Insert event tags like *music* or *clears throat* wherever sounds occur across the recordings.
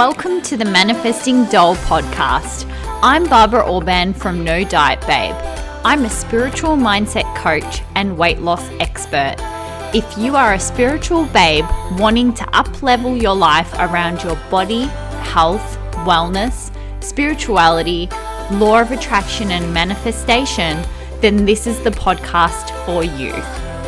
Welcome to the Manifesting Doll podcast. I'm Barbara Orban from No Diet Babe. I'm a spiritual mindset coach and weight loss expert. If you are a spiritual babe wanting to uplevel your life around your body, health, wellness, spirituality, law of attraction, and manifestation, then this is the podcast for you.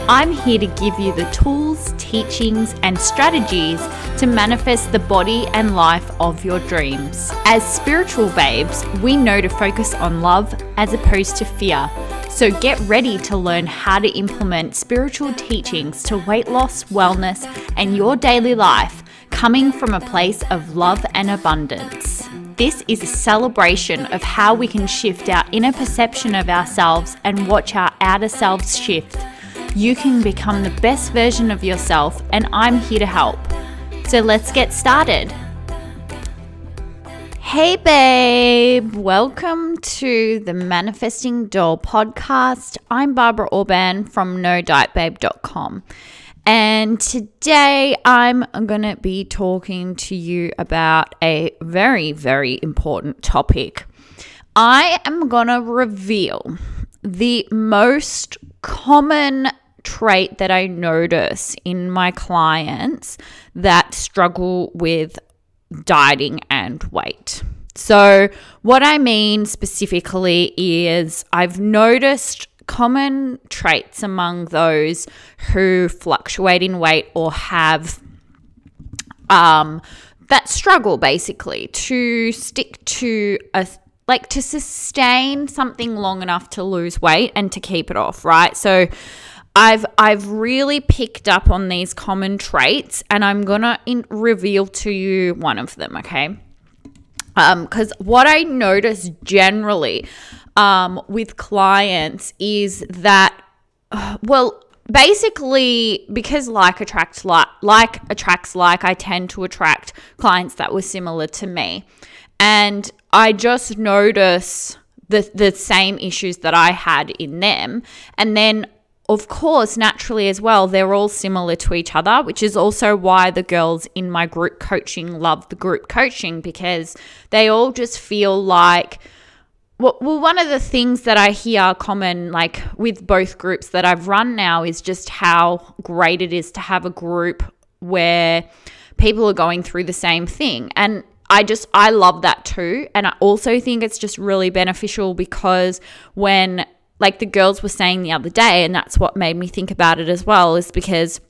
I'm here to give you the tools, teachings, and strategies to manifest the body and life of your dreams. As spiritual babes, we know to focus on love as opposed to fear. So get ready to learn how to implement spiritual teachings to weight loss, wellness, and your daily life coming from a place of love and abundance. This is a celebration of how we can shift our inner perception of ourselves and watch our outer selves shift you can become the best version of yourself, and I'm here to help. So let's get started. Hey, babe, welcome to the Manifesting Doll podcast. I'm Barbara Orban from NoDietBabe.com. And today I'm going to be talking to you about a very, very important topic. I am going to reveal the most common trait that I notice in my clients that struggle with dieting and weight. So, what I mean specifically is I've noticed common traits among those who fluctuate in weight or have um, that struggle basically to stick to a like to sustain something long enough to lose weight and to keep it off, right? So I've I've really picked up on these common traits, and I'm gonna in- reveal to you one of them. Okay, because um, what I notice generally um, with clients is that, *sighs* well, basically because like attracts like like attracts like I tend to attract clients that were similar to me, and I just notice the the same issues that I had in them, and then of course, naturally as well, they're all similar to each other, which is also why the girls in my group coaching love the group coaching because they all just feel like. Well, one of the things that I hear common, like with both groups that I've run now, is just how great it is to have a group where people are going through the same thing. And I just, I love that too. And I also think it's just really beneficial because when like the girls were saying the other day, and that's what made me think about it as well, is because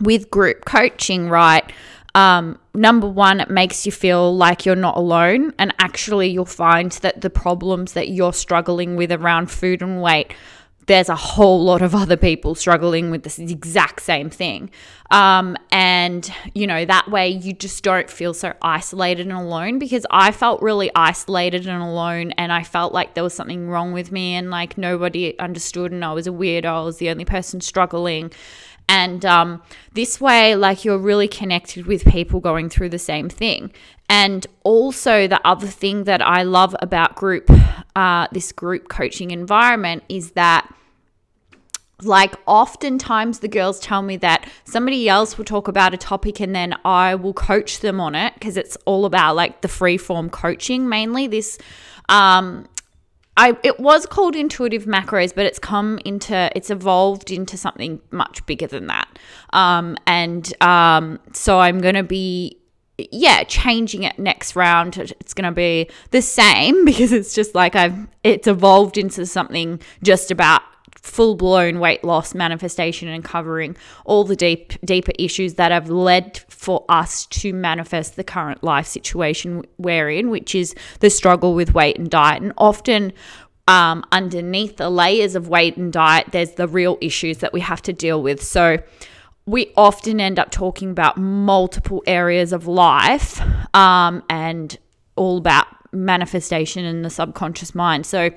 with group coaching, right? Um, number one, it makes you feel like you're not alone. And actually, you'll find that the problems that you're struggling with around food and weight there's a whole lot of other people struggling with this exact same thing. Um, and, you know, that way you just don't feel so isolated and alone because I felt really isolated and alone and I felt like there was something wrong with me and like nobody understood and I was a weirdo. I was the only person struggling. And um, this way, like you're really connected with people going through the same thing. And also, the other thing that I love about group, uh, this group coaching environment is that like oftentimes the girls tell me that somebody else will talk about a topic and then I will coach them on it because it's all about like the free form coaching mainly this um I it was called intuitive macros but it's come into it's evolved into something much bigger than that um and um so I'm going to be yeah, changing it next round. It's going to be the same *laughs* because it's just like I've it's evolved into something just about full blown weight loss manifestation and covering all the deep deeper issues that have led for us to manifest the current life situation we're in, which is the struggle with weight and diet. And often um, underneath the layers of weight and diet, there's the real issues that we have to deal with. So we often end up talking about multiple areas of life um, and all about manifestation in the subconscious mind. So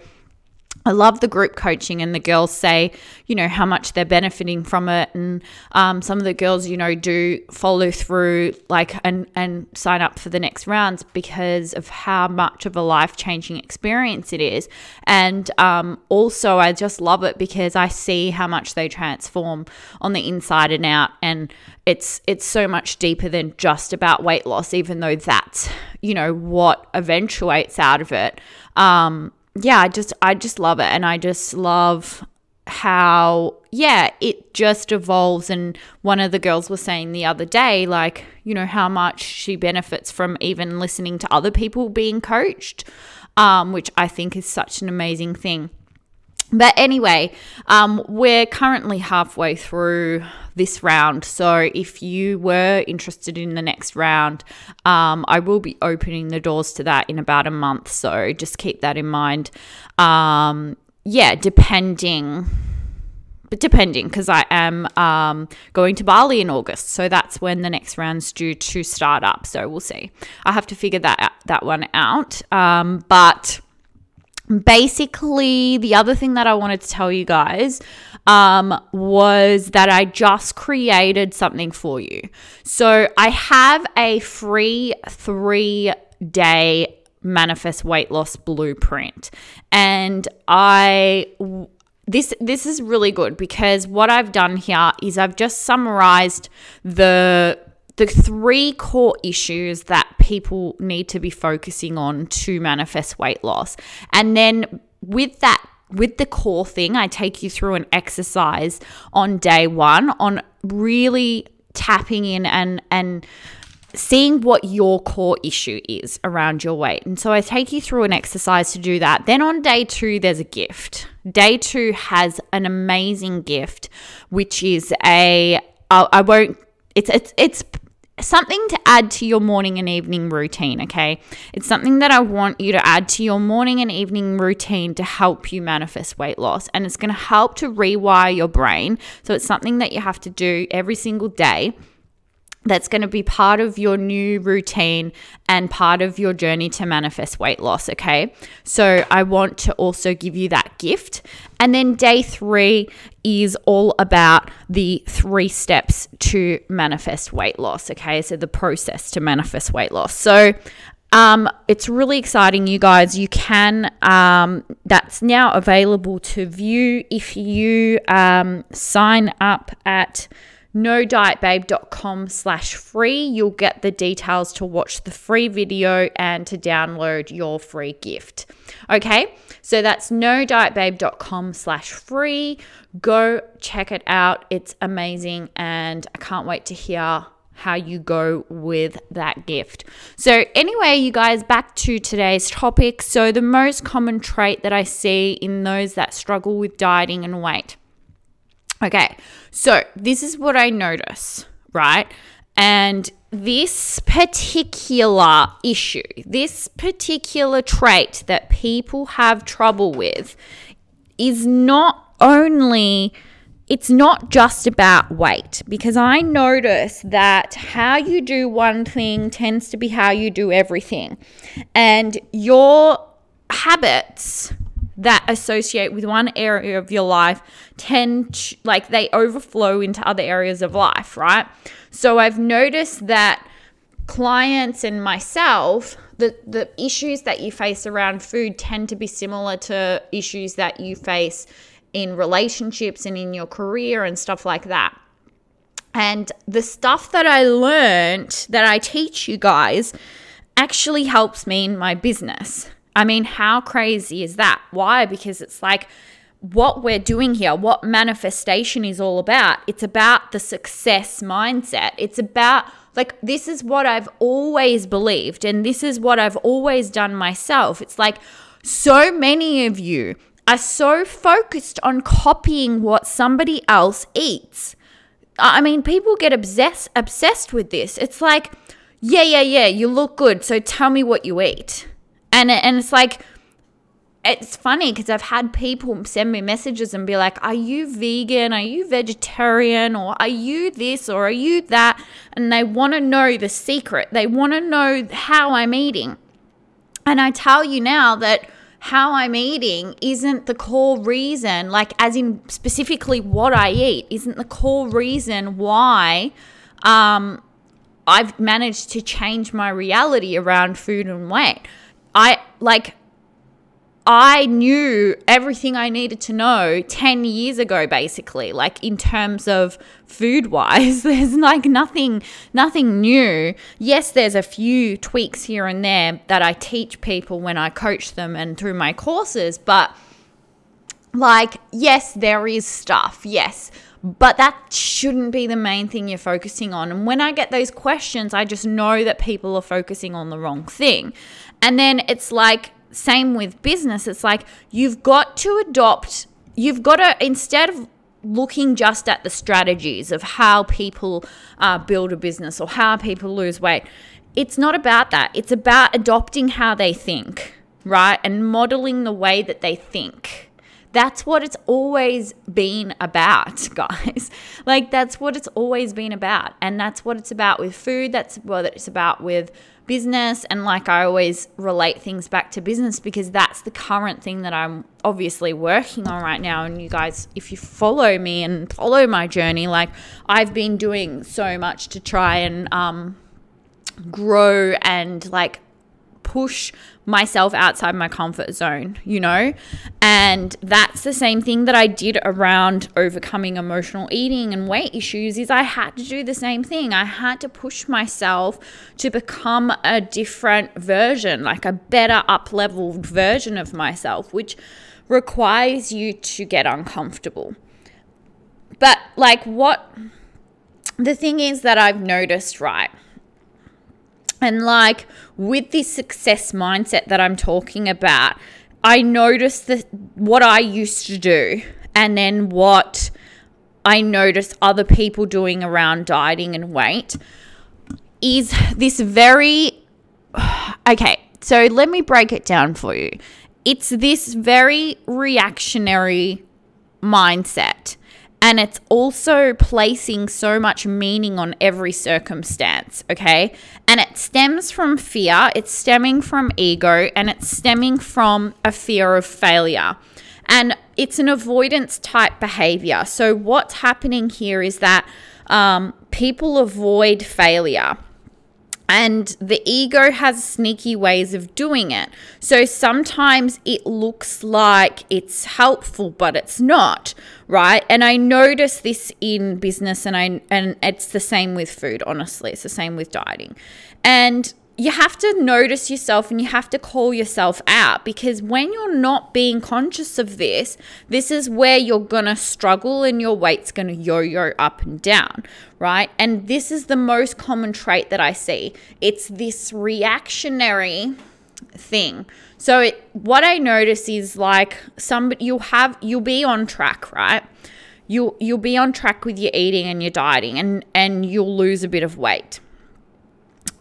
I love the group coaching, and the girls say, you know, how much they're benefiting from it, and um, some of the girls, you know, do follow through, like, and and sign up for the next rounds because of how much of a life changing experience it is, and um, also I just love it because I see how much they transform on the inside and out, and it's it's so much deeper than just about weight loss, even though that's you know what eventuates out of it. Um, yeah, I just I just love it and I just love how yeah, it just evolves and one of the girls was saying the other day like, you know, how much she benefits from even listening to other people being coached, um, which I think is such an amazing thing. But anyway, um, we're currently halfway through this round. So if you were interested in the next round, um, I will be opening the doors to that in about a month. So just keep that in mind. Um, yeah, depending. But depending, because I am um, going to Bali in August, so that's when the next round's due to start up. So we'll see. I have to figure that that one out. Um, but basically, the other thing that I wanted to tell you guys um, was that I just created something for you. So I have a free three day manifest weight loss blueprint, and I this this is really good because what I've done here is I've just summarized the the three core issues that people need to be focusing on to manifest weight loss. And then with that with the core thing, I take you through an exercise on day 1 on really tapping in and and seeing what your core issue is around your weight. And so I take you through an exercise to do that. Then on day 2 there's a gift. Day 2 has an amazing gift which is a I, I won't it's it's it's something to add to your morning and evening routine, okay? It's something that I want you to add to your morning and evening routine to help you manifest weight loss. And it's going to help to rewire your brain. So it's something that you have to do every single day that's going to be part of your new routine and part of your journey to manifest weight loss. Okay. So I want to also give you that gift. And then day three is all about the three steps to manifest weight loss. Okay. So the process to manifest weight loss. So um, it's really exciting, you guys. You can, um, that's now available to view if you um, sign up at nodietbabe.com slash free. You'll get the details to watch the free video and to download your free gift. Okay, so that's nodietbabe.com slash free. Go check it out. It's amazing and I can't wait to hear how you go with that gift. So, anyway, you guys, back to today's topic. So, the most common trait that I see in those that struggle with dieting and weight Okay, so this is what I notice, right? And this particular issue, this particular trait that people have trouble with is not only it's not just about weight because I notice that how you do one thing tends to be how you do everything. And your habits that associate with one area of your life tend to, like they overflow into other areas of life, right? So I've noticed that clients and myself the the issues that you face around food tend to be similar to issues that you face in relationships and in your career and stuff like that. And the stuff that I learned that I teach you guys actually helps me in my business. I mean, how crazy is that? Why? Because it's like what we're doing here, what manifestation is all about. It's about the success mindset. It's about like this is what I've always believed and this is what I've always done myself. It's like so many of you are so focused on copying what somebody else eats. I mean, people get obsessed obsessed with this. It's like, yeah, yeah, yeah, you look good, so tell me what you eat and and it's like it's funny because I've had people send me messages and be like, Are you vegan? Are you vegetarian? Or are you this? Or are you that? And they want to know the secret. They want to know how I'm eating. And I tell you now that how I'm eating isn't the core reason, like, as in specifically what I eat, isn't the core reason why um, I've managed to change my reality around food and weight. I like, I knew everything I needed to know 10 years ago basically like in terms of food wise *laughs* there's like nothing nothing new yes there's a few tweaks here and there that I teach people when I coach them and through my courses but like yes there is stuff yes but that shouldn't be the main thing you're focusing on. And when I get those questions, I just know that people are focusing on the wrong thing. And then it's like, same with business. It's like you've got to adopt, you've got to, instead of looking just at the strategies of how people uh, build a business or how people lose weight, it's not about that. It's about adopting how they think, right? And modeling the way that they think. That's what it's always been about, *laughs* guys. Like, that's what it's always been about. And that's what it's about with food. That's what it's about with business. And like, I always relate things back to business because that's the current thing that I'm obviously working on right now. And you guys, if you follow me and follow my journey, like, I've been doing so much to try and, um, grow and like push myself outside my comfort zone, you know? And that's the same thing that I did around overcoming emotional eating and weight issues is I had to do the same thing. I had to push myself to become a different version, like a better up-leveled version of myself, which requires you to get uncomfortable. But like what the thing is that I've noticed, right? And like with this success mindset that I'm talking about, I noticed that what I used to do and then what I noticed other people doing around dieting and weight is this very *sighs* okay. So let me break it down for you. It's this very reactionary mindset and it's also placing so much meaning on every circumstance, okay? And it stems from fear, it's stemming from ego, and it's stemming from a fear of failure. And it's an avoidance type behavior. So, what's happening here is that um, people avoid failure. And the ego has sneaky ways of doing it. So sometimes it looks like it's helpful, but it's not, right? And I notice this in business and I and it's the same with food, honestly. It's the same with dieting. And you have to notice yourself and you have to call yourself out because when you're not being conscious of this, this is where you're gonna struggle and your weight's gonna yo yo up and down, right? And this is the most common trait that I see. It's this reactionary thing. So it, what I notice is like some you'll have you'll be on track, right? You'll you'll be on track with your eating and your dieting and and you'll lose a bit of weight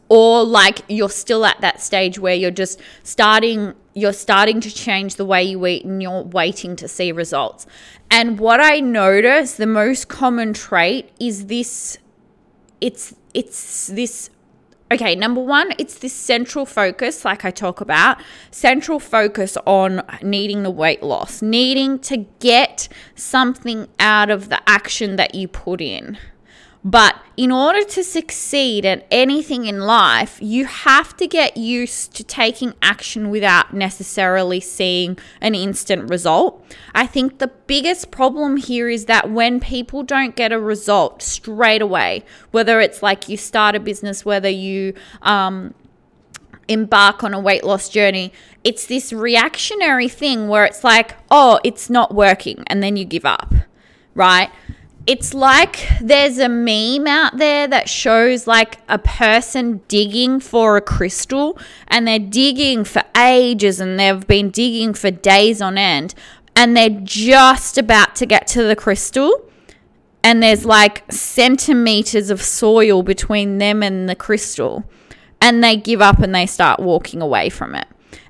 or like you're still at that stage where you're just starting you're starting to change the way you eat and you're waiting to see results. And what i notice the most common trait is this it's it's this okay number one it's this central focus like i talk about central focus on needing the weight loss needing to get something out of the action that you put in but in order to succeed at anything in life, you have to get used to taking action without necessarily seeing an instant result. I think the biggest problem here is that when people don't get a result straight away, whether it's like you start a business, whether you, um, embark on a weight loss journey, it's this reactionary thing where it's like, oh, it's not working, and then you give up, right? It's like there's a meme out there that shows like a person digging for a crystal and they're digging for ages and they've been digging for days on end and they're just about to get to the crystal and there's like centimeters of soil between them and the crystal and they give up and they start walking away from it.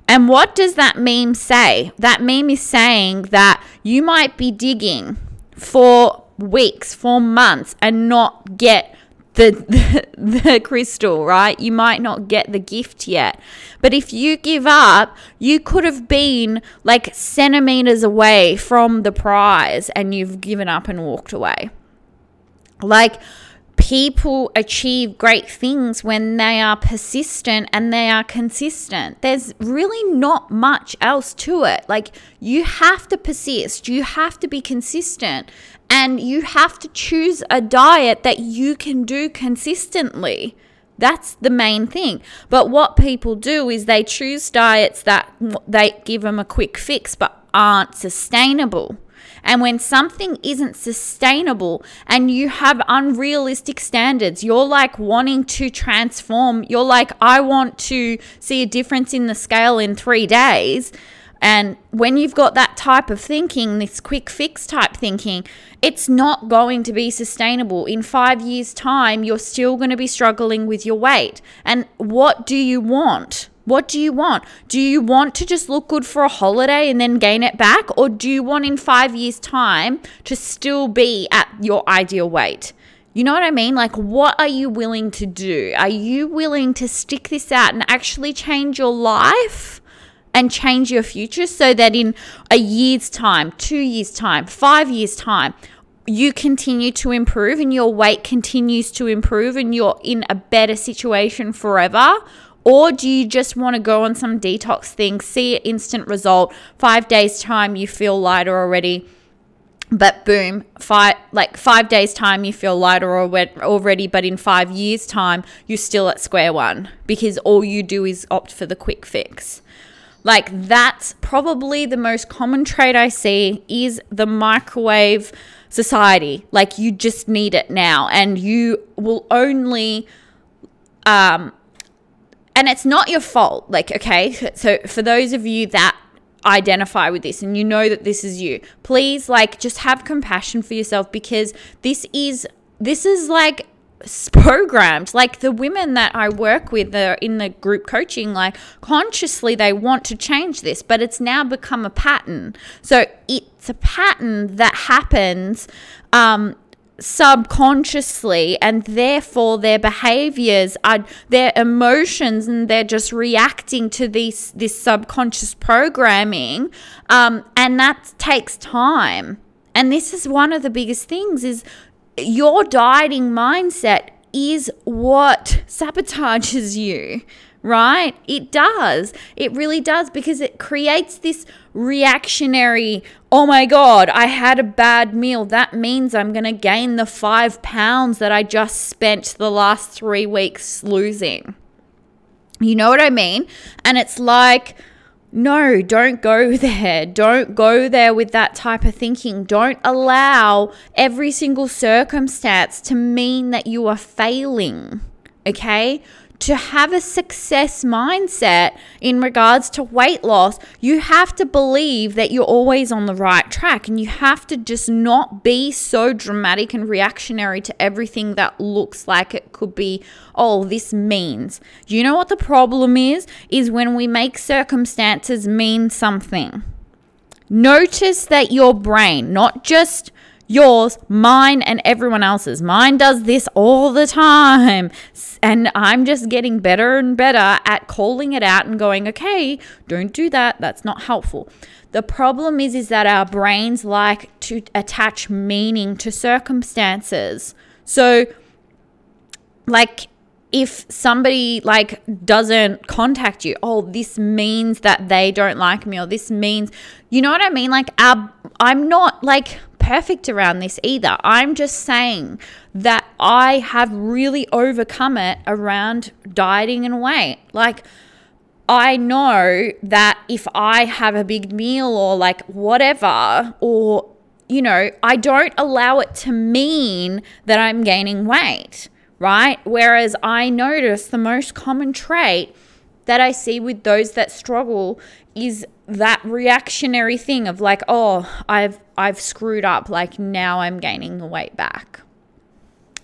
And what does that meme say? That meme is saying that you might be digging for weeks, for months, and not get the, the, the crystal, right? You might not get the gift yet. But if you give up, you could have been like centimeters away from the prize and you've given up and walked away. Like people achieve great things when they are persistent and they are consistent. There's really not much else to it. Like you have to persist, you have to be consistent, and you have to choose a diet that you can do consistently. That's the main thing. But what people do is they choose diets that they give them a quick fix but aren't sustainable. And when something isn't sustainable and you have unrealistic standards, you're like wanting to transform, you're like, I want to see a difference in the scale in three days. And when you've got that type of thinking, this quick fix type thinking, it's not going to be sustainable. In five years' time, you're still going to be struggling with your weight. And what do you want? What do you want? Do you want to just look good for a holiday and then gain it back? Or do you want in five years' time to still be at your ideal weight? You know what I mean? Like, what are you willing to do? Are you willing to stick this out and actually change your life? And change your future so that in a year's time, two years' time, five years' time, you continue to improve and your weight continues to improve and you're in a better situation forever? Or do you just want to go on some detox thing, see an instant result, five days' time, you feel lighter already? But boom, five like five days time you feel lighter already, but in five years time you're still at square one because all you do is opt for the quick fix. Like that's probably the most common trait I see is the microwave society. Like you just need it now, and you will only um, and it's not your fault. Like, okay, so for those of you that identify with this and you know that this is you, please like just have compassion for yourself because this is this is like programmed like the women that i work with are in the group coaching like consciously they want to change this but it's now become a pattern. So it's a pattern that happens um, subconsciously and therefore their behaviors are their emotions and they're just reacting to these this subconscious programming um, and that takes time. And this is one of the biggest things is your dieting mindset is what sabotages you right? It does. It really does because it creates this reactionary, oh my God, I had a bad meal. That means I'm going to gain the five pounds that I just spent the last three weeks losing. You know what I mean? And it's like, no, don't go *laughs* there. Don't go there with that type of thinking. Don't allow every single circumstance to mean that you are failing. Okay? To have a success mindset in regards to weight loss, you have to believe that you're always on the right track and you have to just not be so dramatic and reactionary to everything that looks like it could be, oh, this means. You know what the problem is? Is when we make circumstances mean something. Notice that your brain, not just yours, mine, and everyone else's. Mine does this all the time. And I'm just getting better and better at calling it out and going, okay, don't do that. That's not helpful. The problem is, is that our brains like to attach meaning to circumstances. So, like, if somebody like doesn't contact you oh this means that they don't like me or this means you know what i mean like our, i'm not like perfect around this either. I'm just saying that I have really overcome it around dieting and weight. Like, I know that if I have a big meal or like whatever, or, you know, I don't allow it to mean that I'm gaining weight, right? Whereas I notice the most common trait that I see with those that struggle is that reactionary thing of like, oh, I've I've screwed up, like now I'm gaining the weight back.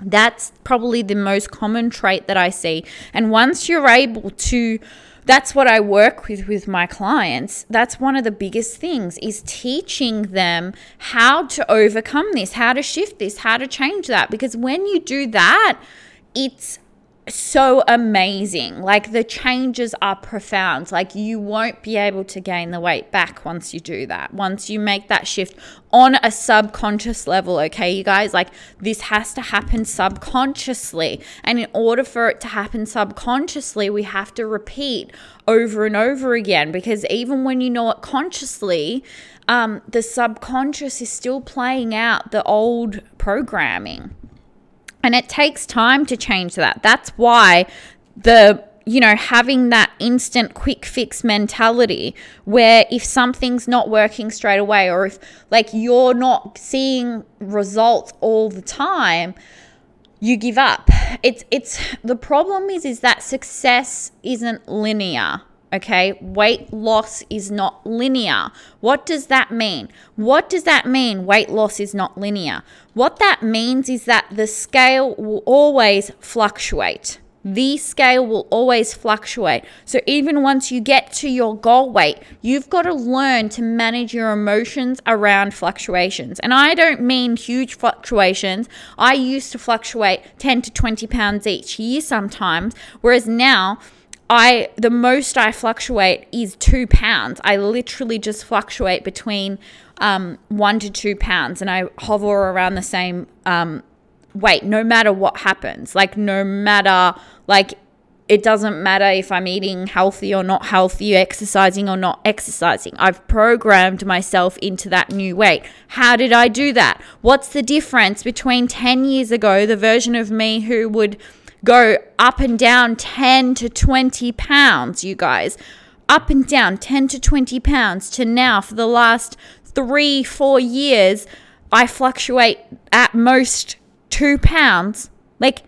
That's probably the most common trait that I see. And once you're able to that's what I work with with my clients. That's one of the biggest things is teaching them how to overcome this, how to shift this, how to change that because when you do that, it's so amazing. Like the changes are profound. Like you won't be able to gain the weight back once you do that. Once you make that shift on a subconscious level, okay, you guys? Like this has to happen subconsciously. And in order for it to happen subconsciously, we have to repeat over and over again because even when you know it consciously, um, the subconscious is still playing out the old programming. And it takes time to change that. That's why the you know, having that instant quick fix mentality where if something's not working straight away or if like you're not seeing results all the time, you give up. It's it's the problem is is that success isn't linear. Okay, weight loss is not linear. What does that mean? What does that mean? Weight loss is not linear. What that means is that the scale will always fluctuate. The scale will always fluctuate. So, even once you get to your goal weight, you've got to learn to manage your emotions around fluctuations. And I don't mean huge fluctuations. I used to fluctuate 10 to 20 pounds each year sometimes, whereas now, I the most I fluctuate is two pounds. I literally just fluctuate between um, one to two pounds, and I hover around the same um, weight no matter what happens. Like no matter like it doesn't matter if I'm eating healthy or not healthy, exercising or not exercising. I've programmed myself into that new weight. How did I do that? What's the difference between 10 years ago, the version of me who would go up and down 10 to 20 pounds, you guys. Up and down 10 to 20 pounds to now for the last three, four years, I fluctuate at most two pounds. Like,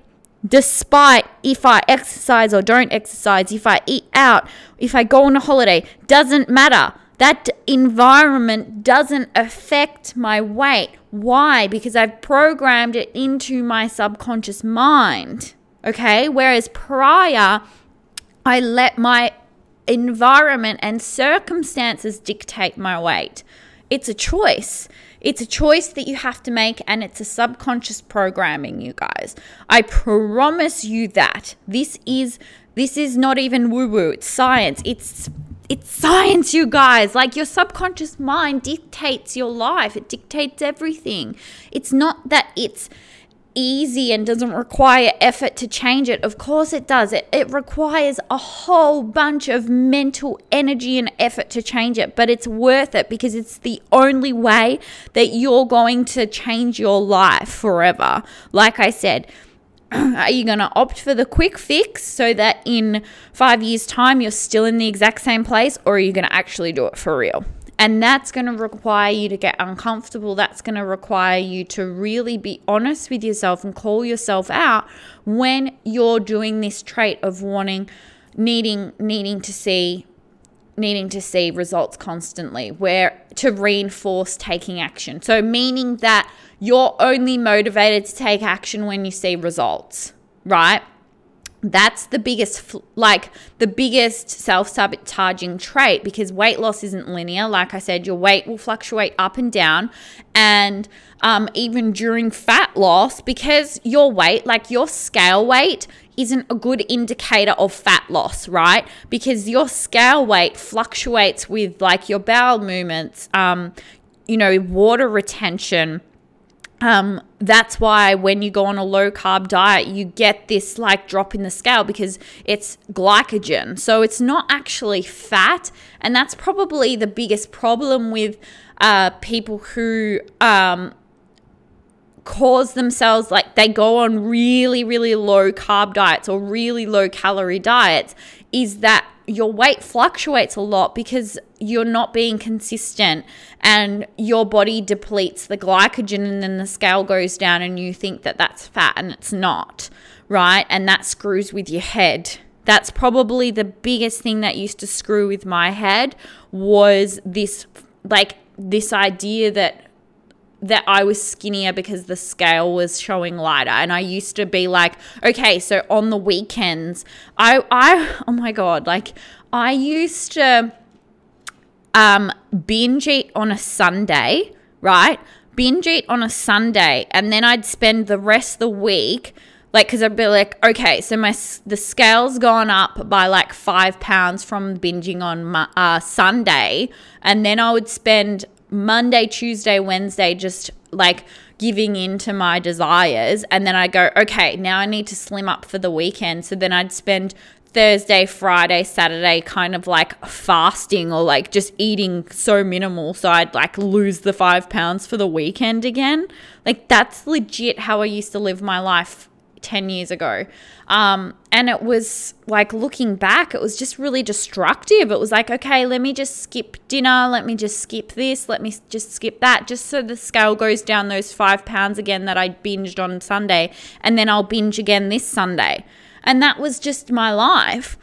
despite if I exercise or don't exercise, if I eat out, if I go on a holiday, doesn't matter. That environment doesn't affect my weight. Why? Because I've programmed it into my subconscious mind. Okay. Whereas prior, I let my environment and circumstances dictate my weight. It's a choice. It's a choice that you have to make, and it's a subconscious programming, you guys. I promise you that this is this is not even woo woo. It's science. It's it's science, you guys. Like your subconscious mind dictates your life. It dictates everything. It's not that it's easy and doesn't require effort to change it. Of course, it does. It, it requires a whole bunch of mental energy and effort to change it, but it's worth it because it's the only way that you're going to change your life forever. Like I said, *clears throat* are you going to opt for the quick fix so that in five years' time you're still in the exact same place, or are you going to actually do it for real? And that's going to require you to get uncomfortable. That's going to require you to really be honest with yourself and call yourself out when you're doing this trait of wanting, needing, needing to see needing to see results constantly where to reinforce taking action so meaning that you're only motivated to take action when you see results right that's the biggest like the biggest self-sabotaging trait because weight loss isn't linear. Like i said your weight will fluctuate up and down and um, even during fat loss because your weight like your scale weight isn't a good indicator of fat loss right? Because your scale weight fluctuates with like your bowel movements um, you know water retention um, that's why when you go on a low carb diet, you get this like drop in the scale because it's glycogen. So it's not actually fat. And that's probably the biggest problem with uh, people who um, cause themselves like they go on really, really low carb diets or really low calorie diets is that your weight fluctuates a lot because you're not being consistent and your body depletes the glycogen and then the scale goes down and you think that that's fat and it's not, right? And that screws with your head. That's probably the biggest thing that used to screw with my head was this like this idea that that I was skinnier because the scale was showing lighter. And I used to be like, okay, so on the weekends, I, I, oh my God, like I used to um, binge eat on a Sunday, right? Binge eat on a Sunday. And then I'd spend the rest of the week Like, because I'd be like, okay, so my the scale's gone up by like five pounds from binging on my, uh, Sunday, and then I would spend Monday, Tuesday, Wednesday just like giving in to my desires, and then I go, okay, now I need to slim up for the weekend. So then I'd spend Thursday, Friday, Saturday kind of like fasting or like just eating so minimal so I'd like lose the five pounds for the weekend again. Like that's legit how I used to live my life 10 years ago. Um, and it was like looking back, it was just really destructive. It was like, okay, let me just skip dinner. Let me just skip this. Let me just skip that, just so the scale goes down those five pounds again that I binged on Sunday. And then I'll binge again this Sunday. And that was just my life.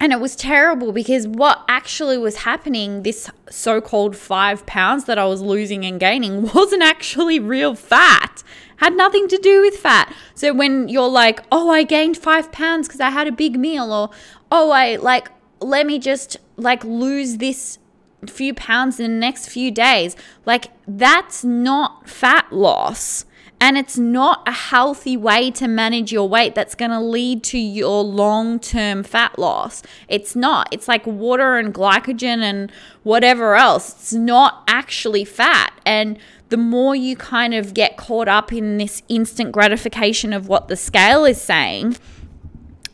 And it was terrible because what actually was happening, this so called five pounds that I was losing and gaining, *laughs* wasn't actually real fat. Had nothing to do with fat. So when you're like, oh, I gained five pounds because I had a big meal, or oh, I like, let me just like lose this few pounds in the next few days, like that's not fat loss. And it's not a healthy way to manage your weight that's going to lead to your long term fat loss. It's not. It's like water and glycogen and whatever else. It's not actually fat. And the more you kind of get caught up in this instant gratification of what the scale is saying,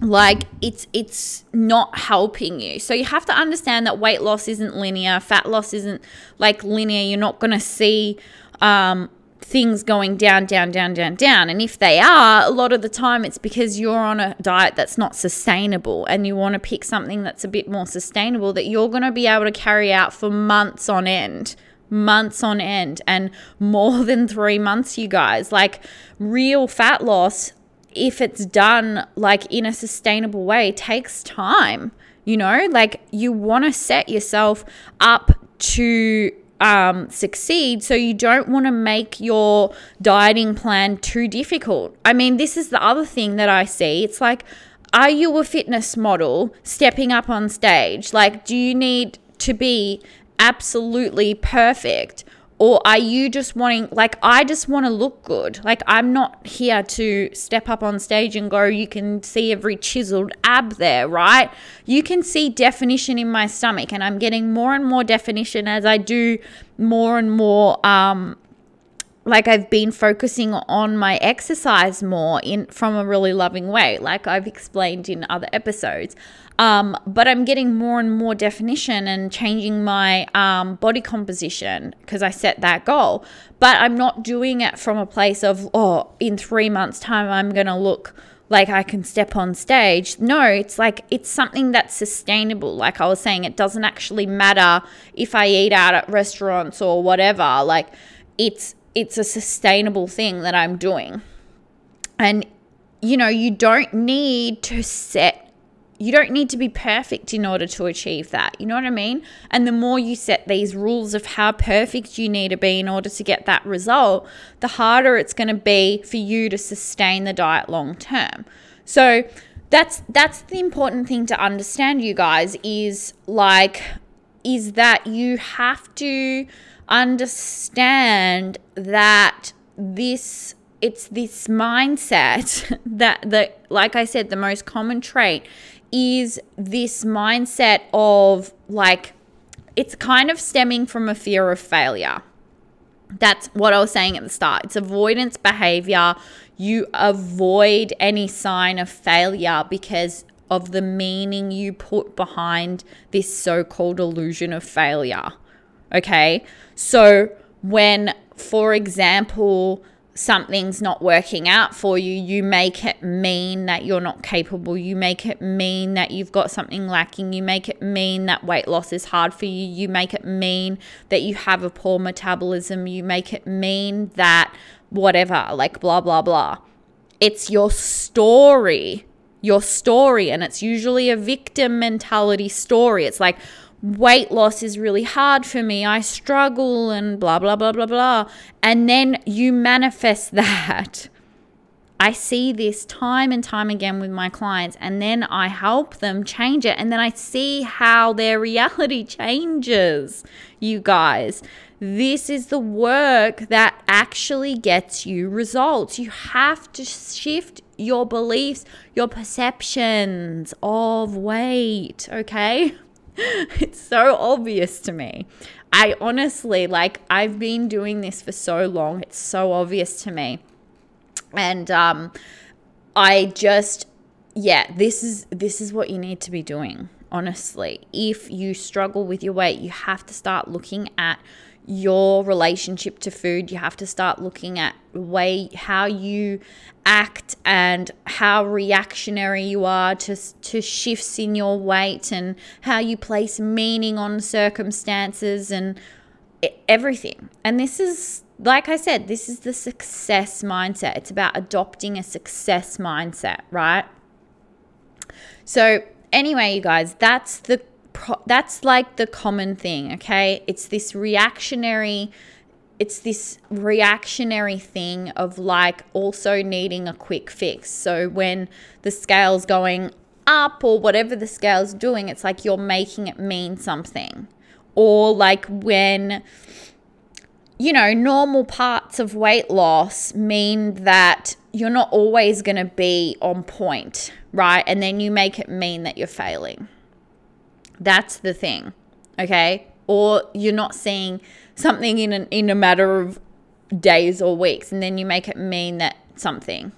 like it's it's not helping you so you have to understand that weight loss isn't linear fat loss isn't like linear you're not going to see um, things going down, down, down, down, down. And if they are, a lot of the time it's because you're on a diet that's not sustainable and you want to pick something that's a bit more sustainable that you're going to be able to carry out for months on end. Months on end and more than three months, you guys. Like real fat loss, if it's done like in a sustainable way, takes time. You know, like you want to set yourself up to um, succeed. So you don't want to make your dieting plan too difficult. I mean, this is the other thing that I see. It's like, are you a fitness model stepping up on stage? Like, do you need to be absolutely perfect? Or are you just wanting, like, I just want to look good? Like, I'm not here to step up on stage and go, you can see every chiseled ab there, right? You can see definition in my stomach, and I'm getting more and more definition as I do more and more um, like I've been focusing on my exercise more in from a really loving way, like I've explained in other episodes. Um, but I'm getting more and more definition and changing my um, body composition because I set that goal. But I'm not doing it from a place of oh, in three months' time I'm gonna look like I can step on stage. No, it's like it's something that's sustainable. Like I was saying, it doesn't actually matter if I eat out at restaurants or whatever. Like it's it's a sustainable thing that I'm doing. And, you know, you don't need to set you don't need to be perfect in order to achieve that. You know what I mean? And the more you set these rules of how perfect you need to be in order to get that result, the harder it's going to be for you to sustain the diet long term. So that's that's the important thing to understand you guys is like is that you have to understand that this it's this mindset *laughs* that the like I said the most common trait is this mindset of like it's kind of stemming from a fear of failure. That's what I was saying at the start. It's avoidance behavior. You avoid any sign of failure because of the meaning you put behind this so called illusion of failure. Okay. So when, for example, something's not working out for you, you make it mean that you're not capable. You make it mean that you've got something lacking. You make it mean that weight loss is hard for you. You make it mean that you have a poor metabolism. You make it mean that whatever, like blah, blah, blah. It's your story, your story. And it's usually a victim mentality story. It's like, weight loss is really hard for me. I struggle and blah, blah, blah, blah, blah. And then you manifest *laughs* that. I see this time and time again with my clients, and then I help them change it, and then I see how their *laughs* reality changes, you guys. This is the work that actually gets you results. You have to shift your beliefs, your perceptions of weight, okay? *laughs* *laughs* It's so obvious to me. I honestly, like, I've been doing this for so long, it's so obvious to me. And um, I just, yeah, this is this is what you need to be doing. Honestly, if you struggle with your weight, you have to start looking at your relationship to food. You have to start looking at way how you act and how reactionary you are to to shifts in your weight and how you place meaning on circumstances and everything. And this is like I said, this is the success mindset. It's about adopting a success mindset, right? So, anyway, you guys, that's the that's like the common thing, okay? It's this reactionary it's this reactionary thing of like also needing a quick fix. So when the scale's going up or whatever the scale's doing, it's like you're making it mean something. Or like when you know, normal parts of weight loss mean that you're not always going to be on point, right? And then you make it mean that you're failing. That's the thing, okay? Or you're not seeing something in, an, in a matter of days or weeks, and then you make it mean that something.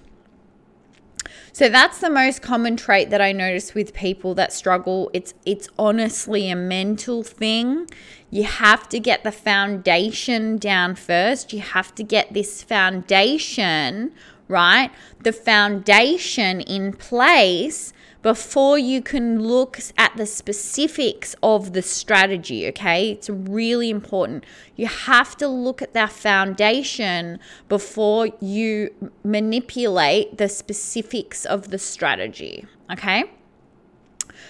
So that's the most common trait that I notice with people that struggle. It's it's honestly a mental thing. You have to get the foundation down first. You have to get this foundation, right? The foundation in place before you can look at the specifics of the strategy, okay? It's really important. You have to look at that foundation before you manipulate the specifics of the strategy, okay?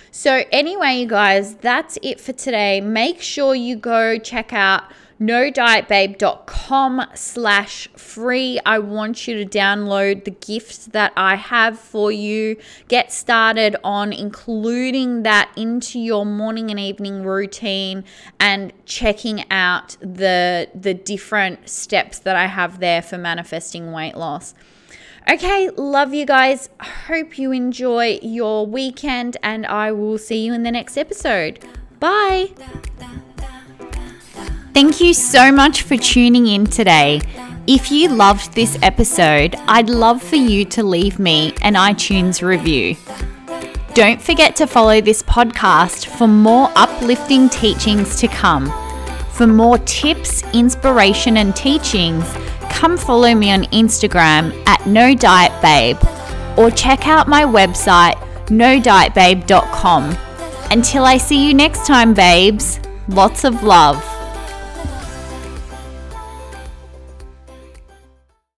So, anyway, you guys, that's it for today. Make sure you go check out nodietbabe.com slash free. I want you to download the gifts that I have for you. Get started on including that into your morning and evening routine and checking out the the different steps that I have there for manifesting weight loss. Okay, love you guys. Hope you enjoy your weekend, and I will see you in the next episode. Bye. Thank you so much for tuning in today. If you loved this episode, I'd love for you to leave me an iTunes review. Don't forget to follow this podcast for more uplifting teachings to come. For more tips, inspiration, and teachings, come follow me on Instagram at No Diet Babe or check out my website nodietbabe.com. Until I see you next time, babes, lots of love.